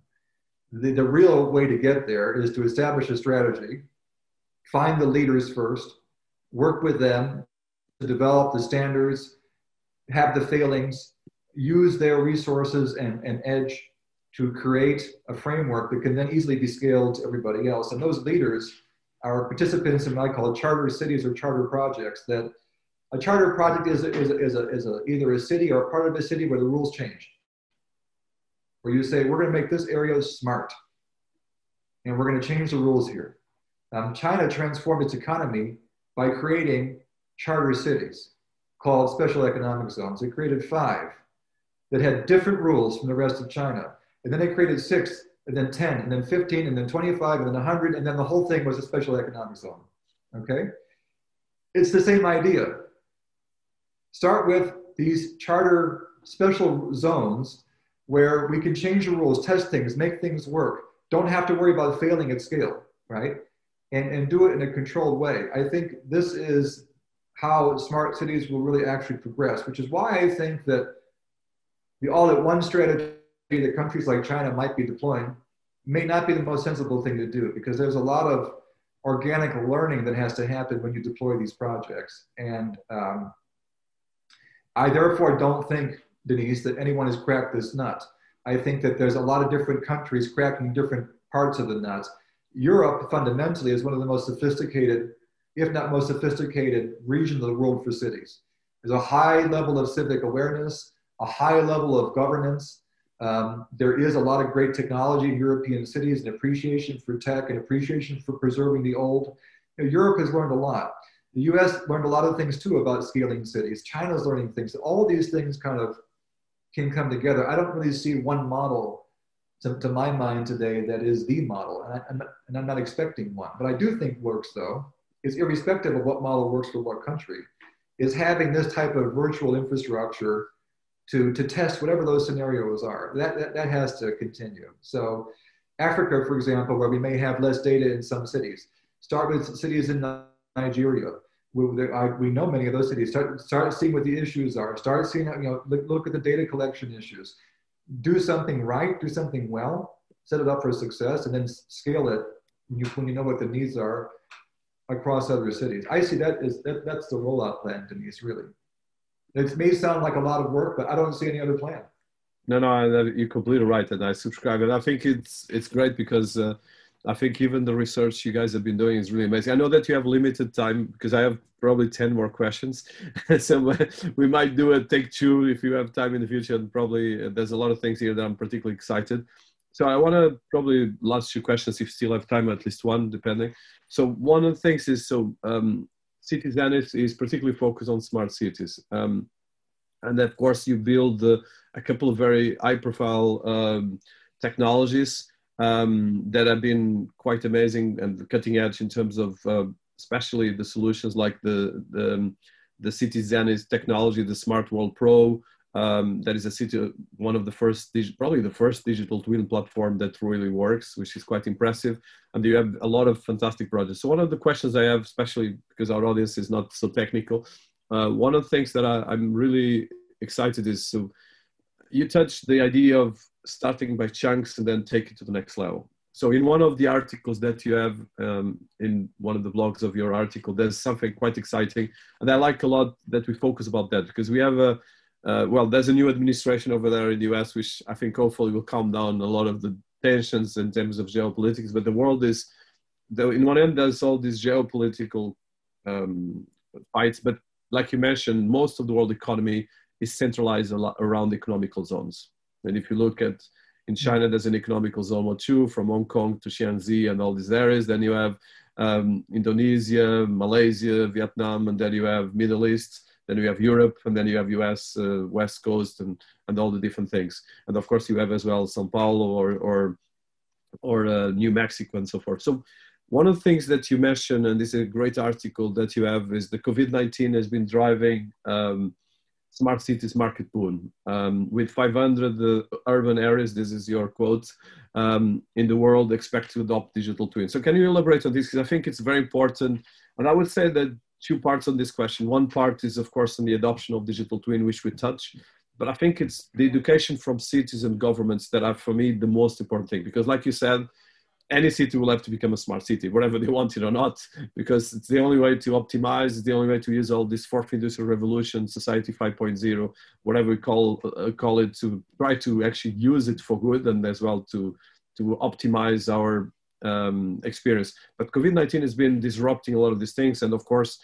The, the real way to get there is to establish a strategy, find the leaders first, work with them to develop the standards, have the failings, use their resources and, and edge to create a framework that can then easily be scaled to everybody else. And those leaders are participants in what I call charter cities or charter projects. That a charter project is, is, a, is, a, either a city or a part of a city where the rules change. Where you say, we're going to make this area smart and we're going to change the rules here. Um, China transformed its economy by creating charter cities called special economic zones. It created five that had different rules from the rest of China. And then they created six, and then 10, and then 15, and then 25, and then 100, and then the whole thing was a special economic zone. Okay? It's the same idea. Start with these charter special zones where we can change the rules, test things, make things work. Don't have to worry about failing at scale, right? And, and do it in a controlled way. I think this is how smart cities will really actually progress, which is why I think that the all at one strategy that countries like China might be deploying may not be the most sensible thing to do because there's a lot of organic learning that has to happen when you deploy these projects. And um, I therefore don't think, Dinis, that anyone has cracked this nut. I think that there's a lot of different countries cracking different parts of the nut. Europe fundamentally is one of the most sophisticated, if not most sophisticated, regions of the world for cities. There's a high level of civic awareness, a high level of governance, um, there is a lot of great technology in European cities and appreciation for tech and appreciation for preserving the old. You know, Europe has learned a lot. The US learned a lot of things too about scaling cities. China's learning things. All these things kind of can come together. I don't really see one model to, to my mind today that is the model, and, I, am not, and I'm not expecting one. But I do think works though, is irrespective of what model works for what country, is having this type of virtual infrastructure to, to test whatever those scenarios are. That, that, that has to continue. So Africa, for example, where we may have less data in some cities, start with cities in Nigeria. We, I, we know many of those cities. Start, start seeing what the issues are. Start seeing, you know, look, look at the data collection issues. Do something right, do something well, set it up for success, and then scale it when you, when you know what the needs are across other cities. I see that as that, that's the rollout plan, Dinis, really. It may sound like a lot of work, but I don't see any other plan. No, no, you're completely right, and I subscribe. And I think it's it's great because uh, I think even the research you guys have been doing is really amazing. I know that you have limited time because I have probably ten more questions, *laughs* so we might do a take two if you have time in the future. And probably uh, there's a lot of things here that I'm particularly excited. So I want to probably last two questions if you still have time, at least one, depending. So one of the things is so um, Cityzenith is particularly focused on smart cities. Um, and of course, you build uh, a couple of very high profile um, technologies um, that have been quite amazing and cutting edge in terms of uh, especially the solutions like the, the, the City technology, the Smart World Pro, um, that is a city, one of the first, probably the first digital twin platform that really works, which is quite impressive. And you have a lot of fantastic projects. So one of the questions I have, especially because our audience is not so technical, uh, one of the things that I, am really excited is so you touched the idea of starting by chunks and then take it to the next level. So in one of the articles that you have um, in one of the blogs of your article, there's something quite exciting, and I like a lot that we focus about that because we have a uh, well, there's a new administration over there in the US, which I think hopefully will calm down a lot of the tensions in terms of geopolitics. But the world is, though, in one end, there's all these geopolitical um, fights. But like you mentioned, most of the world economy is centralized around economical zones. And if you look at in China, there's an economical zone or two from Hong Kong to Xianxi and all these areas. Then you have um, Indonesia, Malaysia, Vietnam, and then you have Middle East then you have Europe, and then you have US uh, West Coast, and and all the different things. And of course, you have as well São Paulo or or or uh, New Mexico and so forth. So one of the things that you mentioned, and this is a great article that you have, is the COVID nineteen has been driving. Um, smart cities market boom um, with 500 uh, urban areas this is your quote um, in the world expect to adopt digital twins so can you elaborate on this because i think it's very important and i would say that two parts on this question. One part is, of course, on the adoption of digital twin, which we touch. But I think it's the education from cities and governments that are, for me, the most important thing. Because, like you said, any city will have to become a smart city, whatever they want it or not, because it's the only way to optimize, it's the only way to use all this fourth industrial revolution, society 5.0, whatever we call uh, call it, to try to actually use it for good and as well to to optimize our um, experience. But COVID-19 has been disrupting a lot of these things, and of course,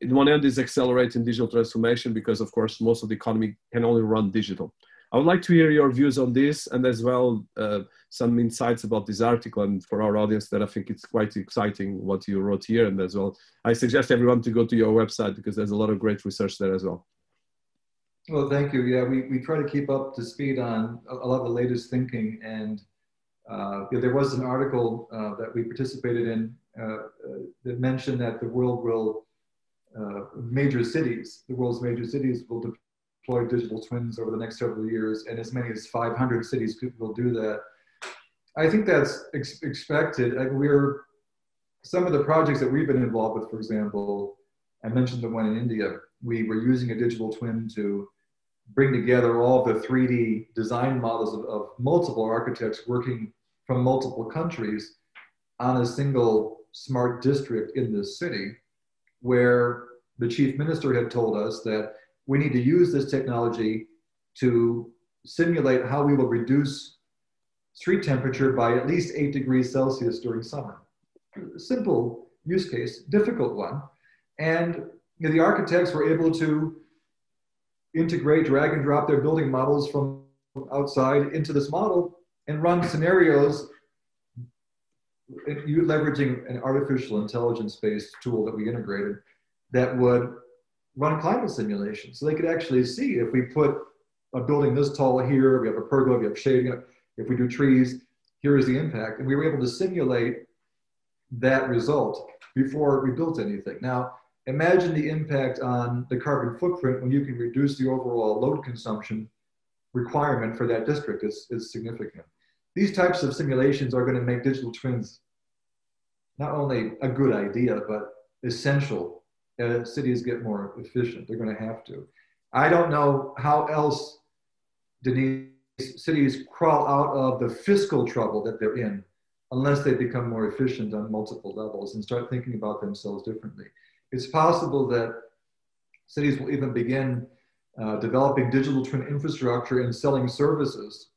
in one end is accelerating digital transformation because, of course, most of the economy can only run digital. I would like to hear your views on this and as well uh, some insights about this article and for our audience that I think it's quite exciting what you wrote here and as well. I suggest everyone to go to your website because there's a lot of great research there as well. Well, thank you. Yeah, we, we try to keep up to speed on a, lot of the latest thinking and there was an article uh, that we participated in uh, uh, that mentioned that the world will, uh, major cities, the world's major cities will deploy digital twins over the next several years, and as many as 500 cities will do that. I think that's ex expected. we're some of the projects that we've been involved with, for example, I mentioned the one in India. We were using a digital twin to bring together all the 3D design models of, of multiple architects working from multiple countries on a single smart district in this city, where the chief minister had told us that we need to use this technology to simulate how we will reduce street temperature by at least eight degrees Celsius during summer. Simple use case, difficult one. And you know, the architects were able to integrate, drag and drop their building models from outside into this model and run scenarios you leveraging an artificial intelligence based tool that we integrated that would run climate simulations. So they could actually see if we put a building this tall here, we have a pergola, we have shading, if we do trees, here is the impact. And we were able to simulate that result before we built anything. Now, imagine the impact on the carbon footprint when you can reduce the overall load consumption requirement for that district is, is significant. These types of simulations are going to make digital twins not only a good idea, but essential as cities get more efficient. They're going to have to. I don't know how else cities crawl out of the fiscal trouble that they're in unless they become more efficient on multiple levels and start thinking about themselves differently. It's possible that cities will even begin uh, developing digital twin infrastructure and selling services,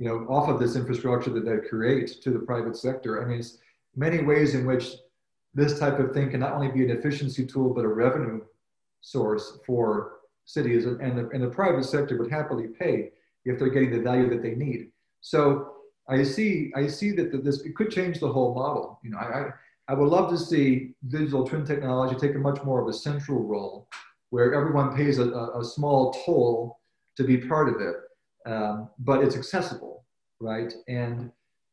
you know, off of this infrastructure that they create to the private sector. I mean, it's many ways in which this type of thing can not only be an efficiency tool, but a revenue source for cities and the, and the private sector would happily pay if they're getting the value that they need. So I see, I see that this, it could change the whole model. You know, I, I would love to see digital twin technology take a much more of a central role where everyone pays a, a small toll to be part of it, um, but it's accessible, right? And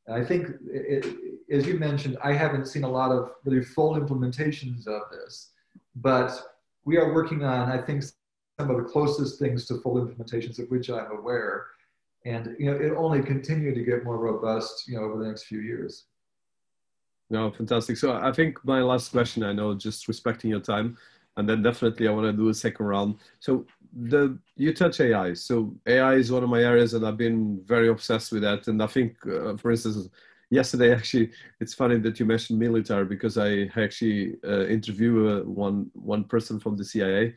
I think, it, as you mentioned, I haven't seen a lot of really full implementations of this, but we are working on, I think, some of the closest things to full implementations of which I'm aware. And you know, it only continue to get more robust, you know, over the next few years. No, fantastic. So I think my last question, I know, just respecting your time, and then definitely I want to do a second round. So the you touch AI. So AI is one of my areas, and I've been very obsessed with that. And I think, uh, for instance, yesterday *laughs* actually, it's funny that you mentioned military because I actually uh, interview uh, one one person from the CIA,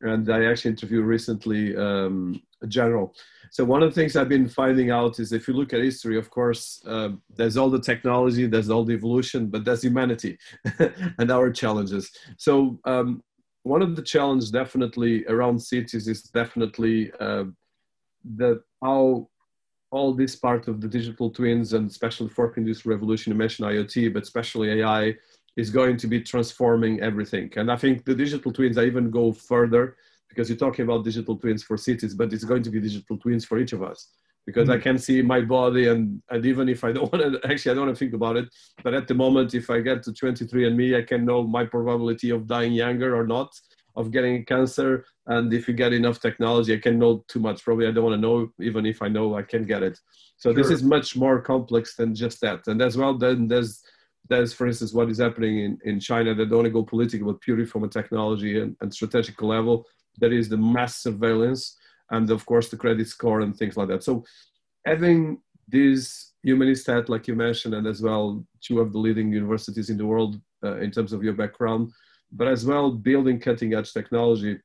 and I actually interviewed recently um, a general. So one of the things I've been finding out is if you look at history, of course, uh, there's all the technology, there's all the evolution, but there's humanity *laughs* and our challenges. So um, one of the challenges definitely around cities is definitely uh, the how all this part of the digital twins and especially fourth industrial revolution you mentioned iot but especially ai is going to be transforming everything. And i think the digital twins i even go further because you're talking about digital twins for cities but it's going to be digital twins for each of us because mm-hmm. I can see my body and, and even if I don't want to *laughs* actually I don't want to think about it but at the moment if I get to 23andMe I can know my probability of dying younger or not of getting cancer. And if you get enough technology I can know too much. Probably I don't want to know. Even if I know I can get it. So sure. this is much more complex than just that. And as well then there's there's for instance what is happening in, in China they don't want to go political but purely from a technology and, and strategic level there is the mass surveillance and of course the credit score and things like that. So having these Humanistat, like you mentioned, and as well two of the leading universities in the world uh, in terms of your background, but as well building cutting edge technology.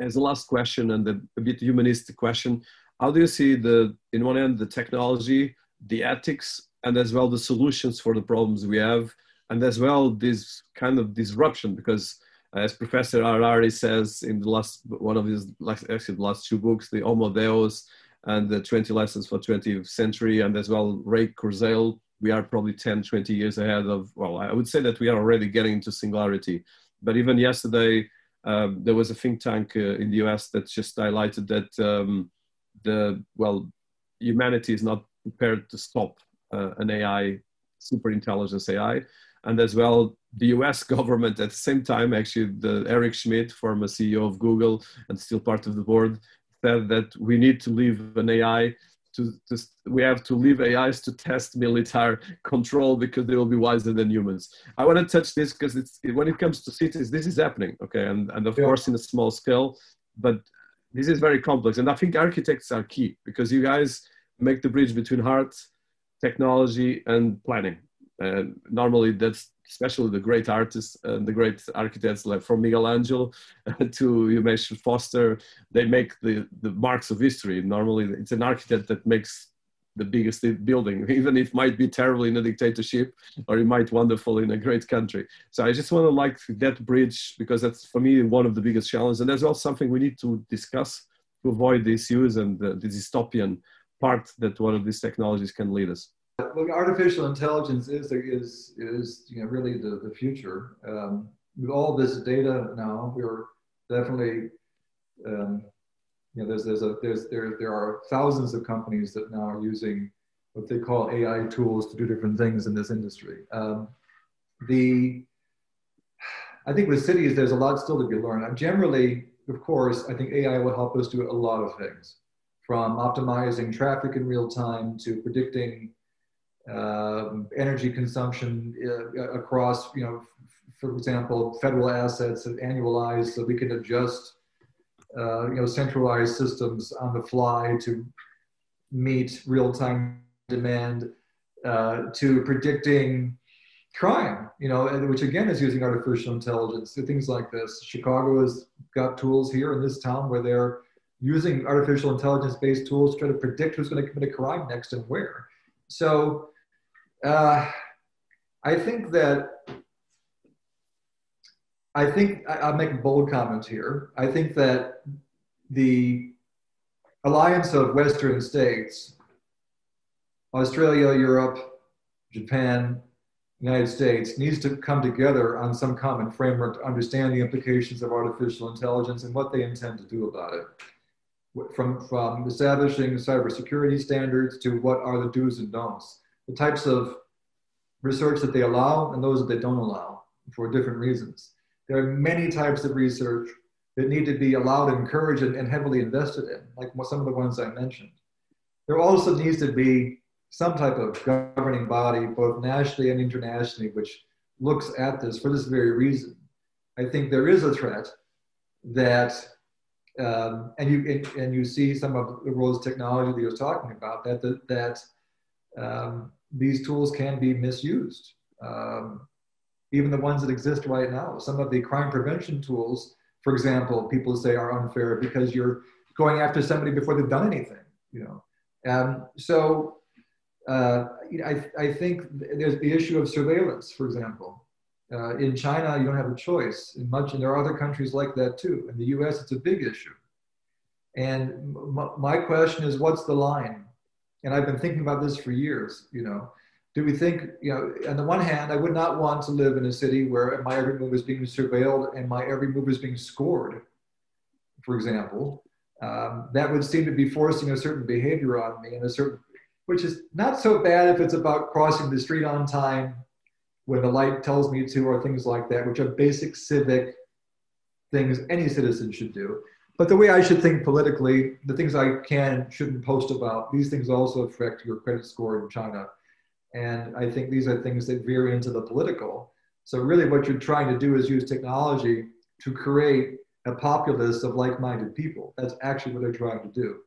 As a last question and a, a bit humanistic question, how do you see the in one end the technology, the ethics, and as well the solutions for the problems we have, and as well this kind of disruption because as Professor Harari says in the last one of his actually the last two books, the Homo Deus and the 20 lessons for 20th century, and as well Ray Kurzweil, we are probably 10, 20 years ahead of. Well, I would say that we are already getting into singularity. But even yesterday, um, there was a think tank uh, in the US that just highlighted that um, the well, humanity is not prepared to stop uh, an AI, super intelligence AI, and as well the US *laughs* government at the same time, actually, the Eric Schmidt, former CEO of Google and still part of the board, said that we need to leave an AI to, to, we have to leave AIs to test *laughs* military control because they will be wiser than humans. I want to touch this because it's when it comes to cities, this is happening, okay, and and of yeah. course in a small scale, but this is very complex, and I think architects are key because you guys make the bridge between heart, technology, and planning. And normally that's especially the great artists and the great architects like from Michelangelo *laughs* to you mentioned Foster, they make the, the marks of history. Normally it's an architect that makes the biggest building, *laughs* even if it might be terrible in a dictatorship or it might wonderful in a great country. So I just want to like that bridge because that's for me one of the biggest challenges. And that's also something we need to discuss to avoid the issues and uh, the, the dystopian part that one of these technologies can lead us. Look, artificial intelligence is is is you know really the the future. Um, with all this data now, we're definitely um, you know there's there's a there's there there are thousands of companies that now are using what they call AI tools to do different things in this industry. Um, the I think with cities, there's a lot still to be learned. generally, of course, I think AI will help us do a lot of things, from optimizing traffic in real time to predicting um, energy consumption uh, across, you know, for example, federal assets that annualized so we can adjust, uh, you know, centralized systems on the fly to meet real-time demand, uh, to predicting crime, you know, which again is using artificial intelligence, things like this. Chicago has got tools here in this town where they're using artificial intelligence-based tools to try to predict who's going to commit a crime next and where. So uh, I think that I think I'll make a bold comment here. I think that the alliance of Western states, Australia, Europe, Japan, United States, needs to come together on some common framework to understand the implications of artificial intelligence and what they intend to do about it. From, from establishing cybersecurity standards to what are the do's and don'ts the types of research that they allow and those that they don't allow for different reasons. There are many types of research that need to be allowed, encouraged, and, heavily invested in, like some of the ones I mentioned. There also needs to be some type of governing body, both nationally and internationally, which looks at this for this very reason. I think there is a threat that, um, and you and, you see some of the roles of technology that you're talking about that that, that um, these tools can be misused. Um, even the ones that exist right now, some of the crime prevention tools, for example, people say are unfair because you're going after somebody before they've done anything. You know, um, so uh, I, I think there's the issue of surveillance, for example. Uh, in China, you don't have a choice. In much, and there are other countries like that too. In the U.S., it's a big issue. And my question is, what's the line? And I've been thinking about this for years, you know, do we think, you know, on the one hand, I would not want to live in a city where my every move is being surveilled and my every move is being scored, for example. Um, that would seem to be forcing a certain behavior on me and a certain, which is not so bad if it's about crossing the street on time when the light tells me to, or things like that, which are basic civic things any citizen should do. But the way I should think politically, the things I can shouldn't post about, these things also affect your credit score in China. And I think these are things that veer into the political. So really what you're trying to do is use technology to create a populace of like-minded people. That's actually what they're trying to do.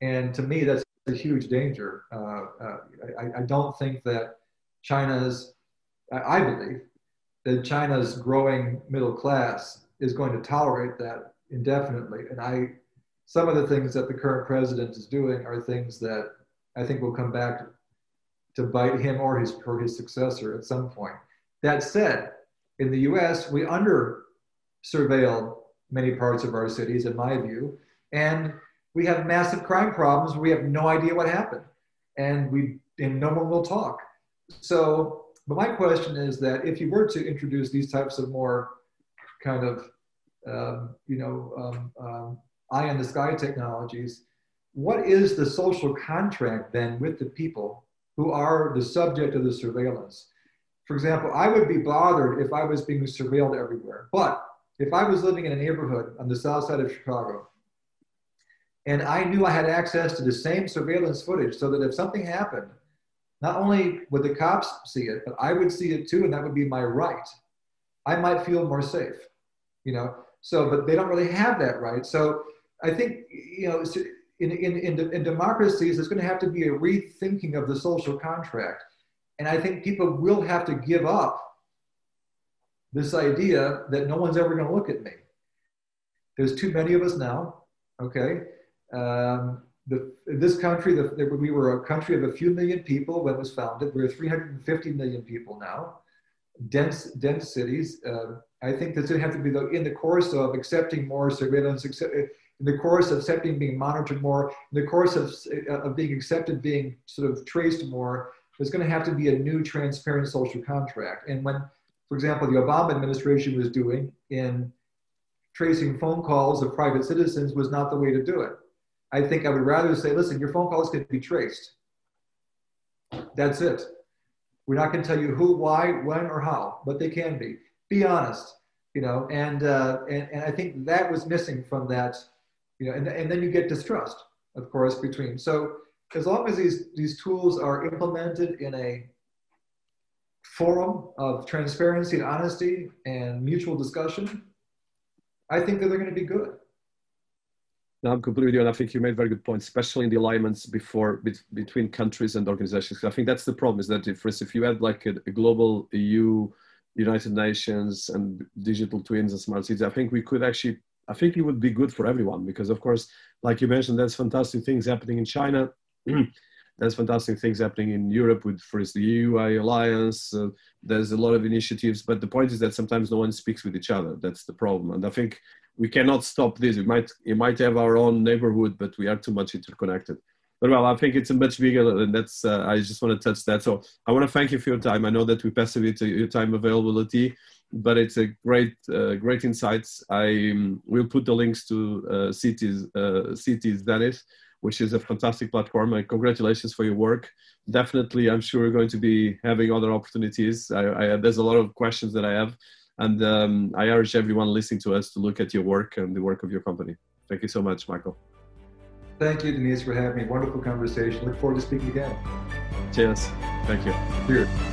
And to me, that's a huge danger. Uh, uh, I, I, don't think that China's, I believe that China's growing middle class is going to tolerate that indefinitely. And I, some of the things that the current president is doing are things that I think will come back to bite him or his or his successor at some point. That said, in the U.S., we under surveil many parts of our cities, in my view, and we have massive crime problems. We have no idea what happened, and we and no one will talk. So, but my question is that if you were to introduce these types of more kind of um, you know um, um, eye in the sky technologies, what is the social contract then with the people who are the subject of the surveillance? For example, I would be bothered if I was being surveilled everywhere, but if I was living in a neighborhood on the south side of Chicago and I knew I had access to the same surveillance footage so that if something happened, not only would the cops see it, but I would see it too, and that would be my right. I might feel more safe, you know. So, but they don't really have that right. So, I think you know, in in in, in democracies, there's going to have to be a rethinking of the social contract, and I think people will have to give up this idea that no one's ever going to look at me. There's too many of us now. Okay. Um, the, this country, the, we were a country of a few million people when it was founded. We're 350 million people now, dense, dense cities. Uh, I think that's going to have to be the, in the course of accepting more surveillance, accept, in the course of accepting being monitored more, in the course of, uh, of being accepted, being sort of traced more. There's going to have to be a new transparent social contract. And when, for example, the Obama administration was doing in tracing phone calls of private citizens was not the way to do it. I think I would rather say, listen, your phone calls can be traced. That's it. We're not going to tell you who, why, when, or how, but they can be. Be honest, you know. And uh, and, and I think that was missing from that, you know. And, and then you get distrust, of course, between. So as long as these these tools are implemented in a forum of transparency and honesty and mutual discussion, I think that they're going to be good. No, I'm completely with you, and I think you made very good points, especially in the alignments before be, between countries and organizations. I think that's the problem: is that if, for if you had like a, a, global EU, United Nations, and digital twins and smart cities, I think we could actually. I think it would be good for everyone because, of course, like you mentioned, there's fantastic things happening in China. *clears throat* there's fantastic things happening in Europe with, instance, the EUI alliance. Uh, there's a lot of initiatives, but the point is that sometimes no one speaks with each other. That's the problem, and I think we cannot stop this. We might we might have our own neighborhood, but we are too much interconnected. But well, I think it's a much bigger, and that's uh, I just want to touch that. So I want to thank you for your time. I know that we passed a bit your time availability, but it's a great uh, great insights. I um, will put the links to uh, cities uh, Cityzenith, which is a fantastic platform. And congratulations for your work. Definitely, I'm sure we're going to be having other opportunities. I, I, there's a lot of questions that I have and um, I urge everyone listening to us to look at your work and the work of your company. Thank you so much, Michael. Thank you, Dinis, for having me. Wonderful conversation. Look forward to speaking again. Cheers. Thank you. Cheers.